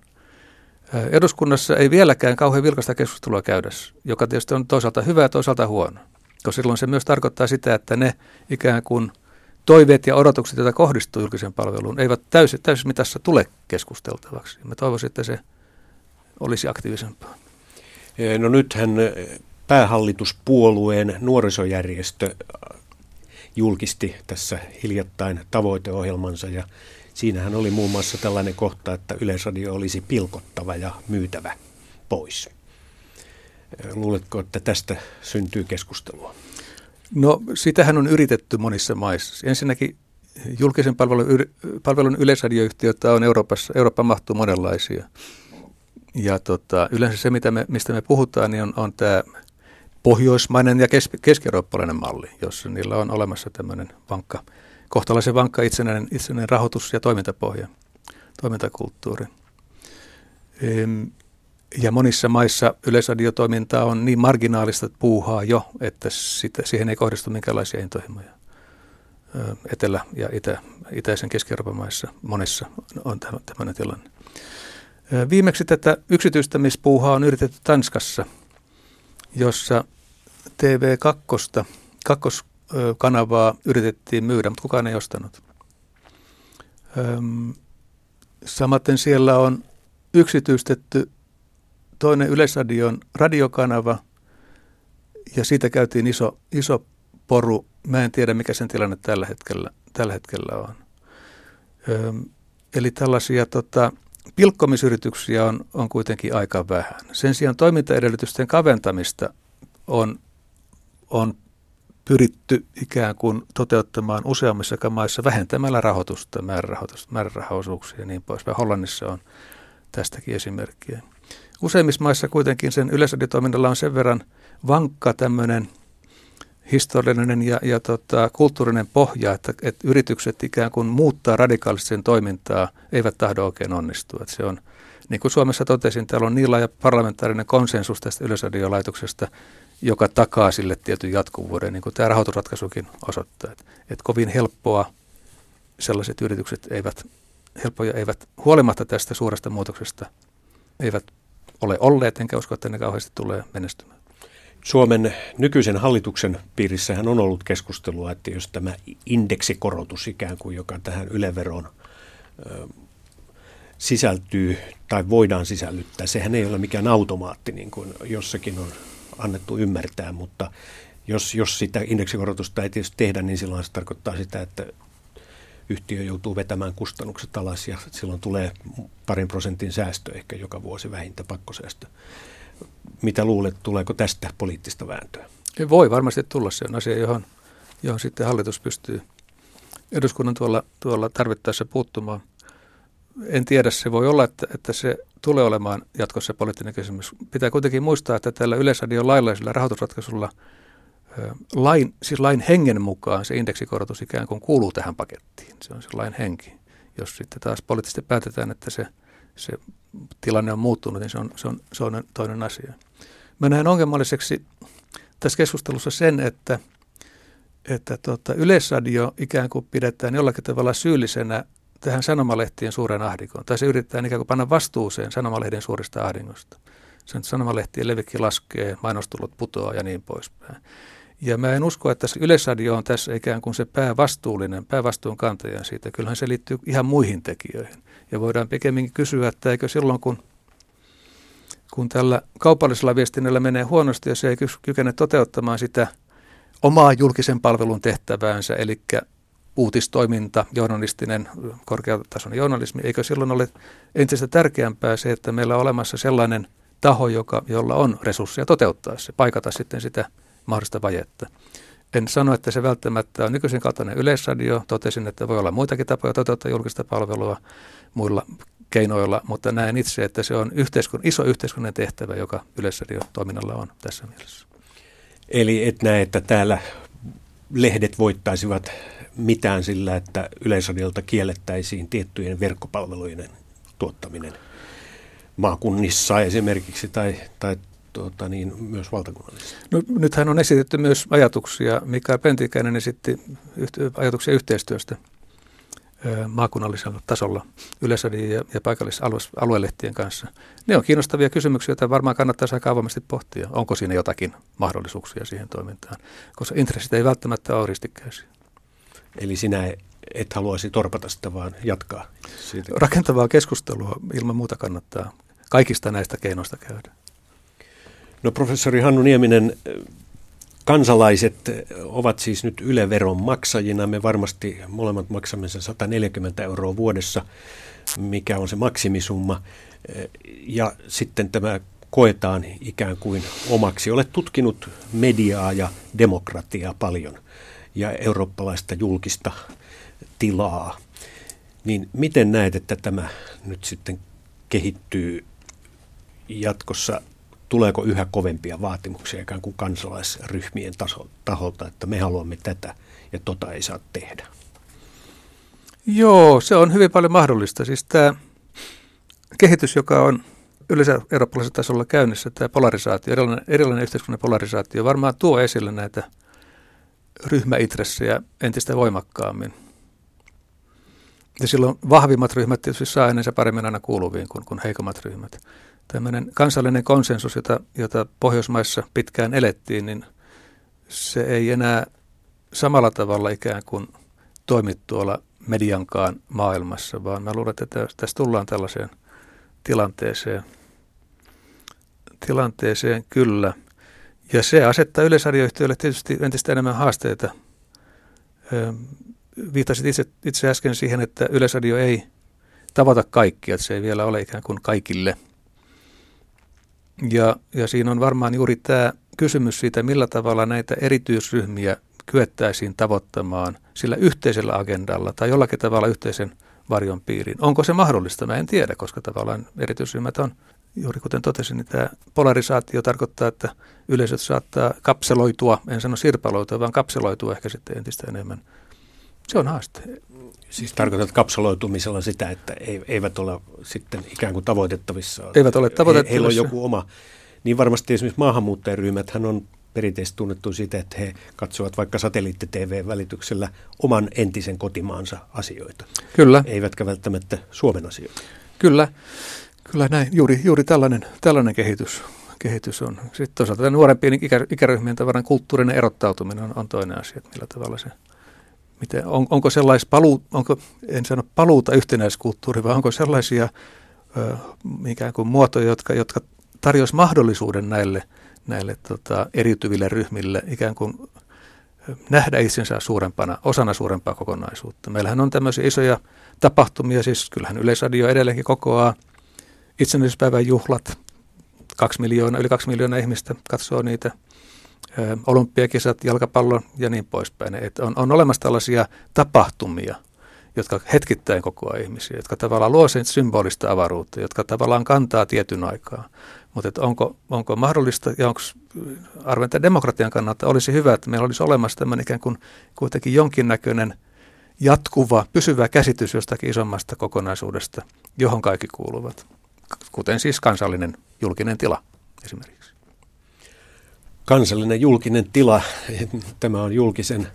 Eduskunnassa ei vieläkään kauhean vilkasta keskustelua käydä, joka tietysti on toisaalta hyvä ja toisaalta huono. Koska silloin se myös tarkoittaa sitä, että ne ikään kuin – toiveet ja odotukset, joita kohdistuu julkiseen palveluun, eivät täysin, täysin mitassa tule keskusteltavaksi. Mä toivoisin, että se olisi aktiivisempaa. No nythän päähallituspuolueen nuorisojärjestö julkisti tässä hiljattain tavoiteohjelmansa ja siinähän oli muun muassa tällainen kohta, että Yleisradio olisi pilkottava ja myytävä pois. Luuletko, että tästä syntyy keskustelua? No sitähän on yritetty monissa maissa. Ensinnäkin julkisen palvelun, palvelun yleisradioyhtiöitä on Euroopassa, Eurooppa mahtuu monenlaisia. ja tota, yleensä se, mitä me, mistä me puhutaan, niin on, on tämä pohjoismainen ja kes, keski-eurooppalainen malli, jossa niillä on olemassa tämmöinen vankka, kohtalaisen vankka itsenäinen, itsenäinen rahoitus- ja toimintapohja, toimintakulttuuri. Ja monissa maissa yleisradiotoiminta on niin marginaalista puuhaa jo, että sitä, siihen ei kohdistu minkäänlaisia intohimoja. Etelä- ja itä, itäisen keski maissa monissa on tämmöinen tilanne. Viimeksi tätä yksityistämispuuhaa on yritetty Tanskassa, jossa TV2, kakkoskanavaa yritettiin myydä, mutta kukaan ei ostanut. Samaten siellä on yksityistetty toinen Yleisradion radiokanava ja siitä käytiin iso, iso poru. Mä en tiedä, mikä sen tilanne tällä hetkellä, tällä hetkellä on. Öm, eli tällaisia tota, pilkkomisyrityksiä on, on kuitenkin aika vähän. Sen sijaan toimintaedellytysten kaventamista on, on pyritty ikään kuin toteuttamaan useammissa maissa vähentämällä rahoitusta, määrärahoisuuksia ja niin poispäin. Hollannissa on tästäkin esimerkkiä. Useimmissa maissa kuitenkin sen yleisradiotoiminnalla on sen verran vankka tämmöinen historiallinen ja, ja tota, kulttuurinen pohja, että, että yritykset ikään kuin muuttaa radikaalisti sen toimintaa, eivät tahdo oikein onnistua. Että se on, niin kuin Suomessa totesin, täällä on niin laaja parlamentaarinen konsensus tästä yleisradiolaitoksesta, joka takaa sille tietyn jatkuvuuden, niin kuin tämä rahoitusratkaisukin osoittaa. Että, että kovin helppoa sellaiset yritykset eivät, helppoja eivät, huolimatta tästä suuresta muutoksesta, eivät ole olleet, enkä usko, että ne kauheasti tulee menestymään. Suomen nykyisen hallituksen piirissähän on ollut keskustelua, että jos tämä indeksikorotus ikään kuin, joka tähän yleveroon sisältyy tai voidaan sisällyttää, sehän ei ole mikään automaatti, niin kuin jossakin on annettu ymmärtää, mutta jos, jos sitä indeksikorotusta ei tietysti tehdä, niin silloin se tarkoittaa sitä, että yhtiö joutuu vetämään kustannukset alas ja silloin tulee parin prosentin säästö ehkä joka vuosi vähintä pakkosäästö. Mitä luulet, tuleeko tästä poliittista vääntöä? Voi varmasti tulla. Se on asia, johon, johon sitten hallitus pystyy eduskunnan tuolla, tuolla tarvittaessa puuttumaan. En tiedä, se voi olla, että, että se tulee olemaan jatkossa poliittinen kysymys. Pitää kuitenkin muistaa, että tällä yleisradion lailla rahoitusratkaisulla – lain, siis lain hengen mukaan se indeksikorotus ikään kuin kuuluu tähän pakettiin. Se on se lain henki. Jos sitten taas poliittisesti päätetään, että se, se tilanne on muuttunut, niin se on, se on, se on toinen asia. Mä näen ongelmalliseksi tässä keskustelussa sen, että, että tota, yleisradio ikään kuin pidetään jollakin tavalla syyllisenä tähän sanomalehtien suuren ahdinkoon. Tai se yritetään ikään kuin panna vastuuseen sanomalehden suurista ahdingosta. Sen sanomalehtien levikki laskee, mainostulot putoaa ja niin poispäin. Ja mä en usko, että Yleisradio on tässä ikään kuin se päävastuullinen, päävastuun kantaja siitä. Kyllähän se liittyy ihan muihin tekijöihin. Ja voidaan pikemminkin kysyä, että eikö silloin kun, kun tällä kaupallisella viestinnällä menee huonosti ja se ei kykene toteuttamaan sitä omaa julkisen palvelun tehtäväänsä, eli uutistoiminta, journalistinen, korkeatason journalismi, eikö silloin ole entistä tärkeämpää se, että meillä on olemassa sellainen taho, joka, jolla on resursseja toteuttaa se, paikata sitten sitä mahdollista vajetta. En sano, että se välttämättä on nykyisen kaltainen yleisradio. Totesin, että voi olla muitakin tapoja toteuttaa julkista palvelua muilla keinoilla, mutta näen itse, että se on yhteiskun, iso yhteiskunnan tehtävä, joka yleisradio-toiminnalla on tässä mielessä. Eli et näe, että täällä lehdet voittaisivat mitään sillä, että yleisradiolta kiellettäisiin tiettyjen verkkopalveluiden tuottaminen maakunnissa esimerkiksi tai, tai tuota, niin myös valtakunnallisesti? No, nythän on esitetty myös ajatuksia, Mikael Pentikäinen esitti ajatuksia yhteistyöstä maakunnallisella tasolla yleisöiden ja, ja paikallisaluelehtien kanssa. Ne on kiinnostavia kysymyksiä, joita varmaan kannattaa aika avoimesti pohtia. Onko siinä jotakin mahdollisuuksia siihen toimintaan, koska intressit ei välttämättä ole ristikkäisiä. Eli sinä et haluaisi torpata sitä, vaan jatkaa siitä. Rakentavaa keskustelua ilman muuta kannattaa kaikista näistä keinoista käydä. No professori Hannu Nieminen, kansalaiset ovat siis nyt Yle-veron maksajina. Me varmasti molemmat maksamme sen 140 euroa vuodessa, mikä on se maksimisumma. Ja sitten tämä koetaan ikään kuin omaksi. Olet tutkinut mediaa ja demokratiaa paljon ja eurooppalaista julkista tilaa. Niin miten näet, että tämä nyt sitten kehittyy jatkossa tuleeko yhä kovempia vaatimuksia ikään kuin kansalaisryhmien taso, taholta, että me haluamme tätä ja tota ei saa tehdä? Joo, se on hyvin paljon mahdollista. Siis tämä kehitys, joka on yleensä eurooppalaisella tasolla käynnissä, tämä polarisaatio, erilainen, erilainen yhteiskunnan polarisaatio, varmaan tuo esille näitä ryhmäintressejä entistä voimakkaammin. Ja silloin vahvimmat ryhmät tietysti saa äänensä paremmin aina kuuluviin kuin, kuin heikommat ryhmät. Tämmöinen kansallinen konsensus, jota, jota Pohjoismaissa pitkään elettiin, niin se ei enää samalla tavalla ikään kuin toimi tuolla mediankaan maailmassa, vaan mä luulen, että tässä tullaan tällaiseen tilanteeseen, tilanteeseen kyllä. Ja se asettaa yleisarjoyhtiöille tietysti entistä enemmän haasteita. Viittasit itse, itse äsken siihen, että yleisradio ei tavata kaikkia, että se ei vielä ole ikään kuin kaikille. Ja, ja siinä on varmaan juuri tämä kysymys siitä, millä tavalla näitä erityisryhmiä kyettäisiin tavoittamaan sillä yhteisellä agendalla tai jollakin tavalla yhteisen varjon piiriin. Onko se mahdollista? Mä en tiedä, koska tavallaan erityisryhmät on, juuri kuten totesin, niin tämä polarisaatio tarkoittaa, että yleisöt saattaa kapseloitua, en sano sirpaloitua, vaan kapseloitua ehkä sitten entistä enemmän. Se on haaste. Siis tarkoitat kapseloitumisella sitä, että eivät ole sitten ikään kuin tavoitettavissa. Eivät ole tavoitettavissa. He, heillä on joku oma, niin varmasti esimerkiksi maahanmuuttajaryhmät hän on perinteisesti tunnettu siitä, että he katsovat vaikka satelliitti-TV-välityksellä oman entisen kotimaansa asioita. Kyllä. Eivätkä välttämättä Suomen asioita. Kyllä, kyllä näin. Juuri, juuri tällainen, tällainen kehitys, kehitys on. Sitten toisaalta nuorempien ikä, ikäryhmien tavallaan kulttuurinen erottautuminen on, on toinen asia, että millä tavalla se miten, on, onko sellais paluu, onko, en sano paluuta yhtenäiskulttuuri, vaan onko sellaisia ö, ikään kuin muotoja, jotka, jotka tarjoaisivat mahdollisuuden näille – näille tota, eriytyville ryhmille ikään kuin nähdä itsensä suurempana, osana suurempaa kokonaisuutta. Meillähän on tämmöisiä isoja tapahtumia, siis kyllähän Yleisradio edelleenkin kokoaa itsenäisyyspäivän juhlat, kaksi miljoonaa, yli kaksi miljoonaa ihmistä katsoo niitä, olympiakisat, jalkapallon ja niin poispäin. Et on, on olemassa tällaisia tapahtumia, jotka hetkittäin kokoaa ihmisiä, jotka tavallaan luo sen symbolista avaruutta, jotka tavallaan kantaa tietyn aikaa. Mutta onko, onko mahdollista ja onko arventa demokratian kannalta olisi hyvä, että meillä olisi olemassa tämmöinen ikään kuin kuitenkin jonkinnäköinen jatkuva, pysyvä käsitys jostakin isommasta kokonaisuudesta, johon kaikki kuuluvat, kuten siis kansallinen julkinen tila esimerkiksi. Kansallinen julkinen tila, tämä on julkisen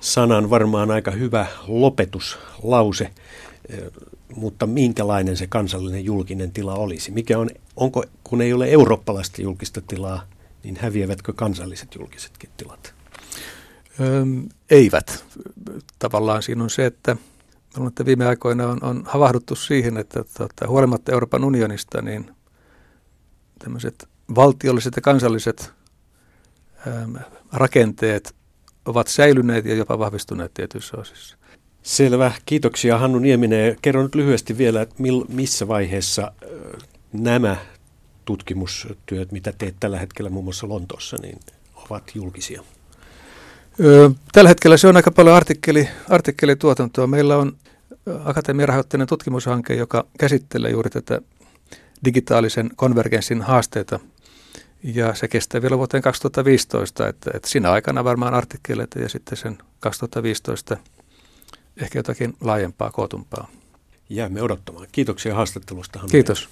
sanan varmaan aika hyvä lopetuslause mutta minkälainen se kansallinen julkinen tila olisi? Mikä on, onko, kun ei ole eurooppalaista julkista tilaa, niin häviävätkö kansalliset julkisetkin tilat? Eivät. Tavallaan siinä on se, että, että viime aikoina on, on havahduttu siihen, että, että huolimatta Euroopan unionista, niin tämmöiset valtiolliset ja kansalliset rakenteet ovat säilyneet ja jopa vahvistuneet tietyissä osissa. Selvä. Kiitoksia Hannu Nieminen. Kerro nyt lyhyesti vielä, että missä vaiheessa nämä tutkimustyöt, mitä teet tällä hetkellä muun muassa Lontoossa, niin ovat julkisia? Tällä hetkellä se on aika paljon artikkeli, artikkelituotantoa. Meillä on akatemiarahoitteinen tutkimushanke, joka käsittelee juuri tätä digitaalisen konvergenssin haasteita. Ja se kestää vielä vuoteen 2015, että, että siinä aikana varmaan artikkeleita ja sitten sen 2015 ehkä jotakin laajempaa, kootumpaa. Jäämme odottamaan. Kiitoksia haastattelusta. Kiitos.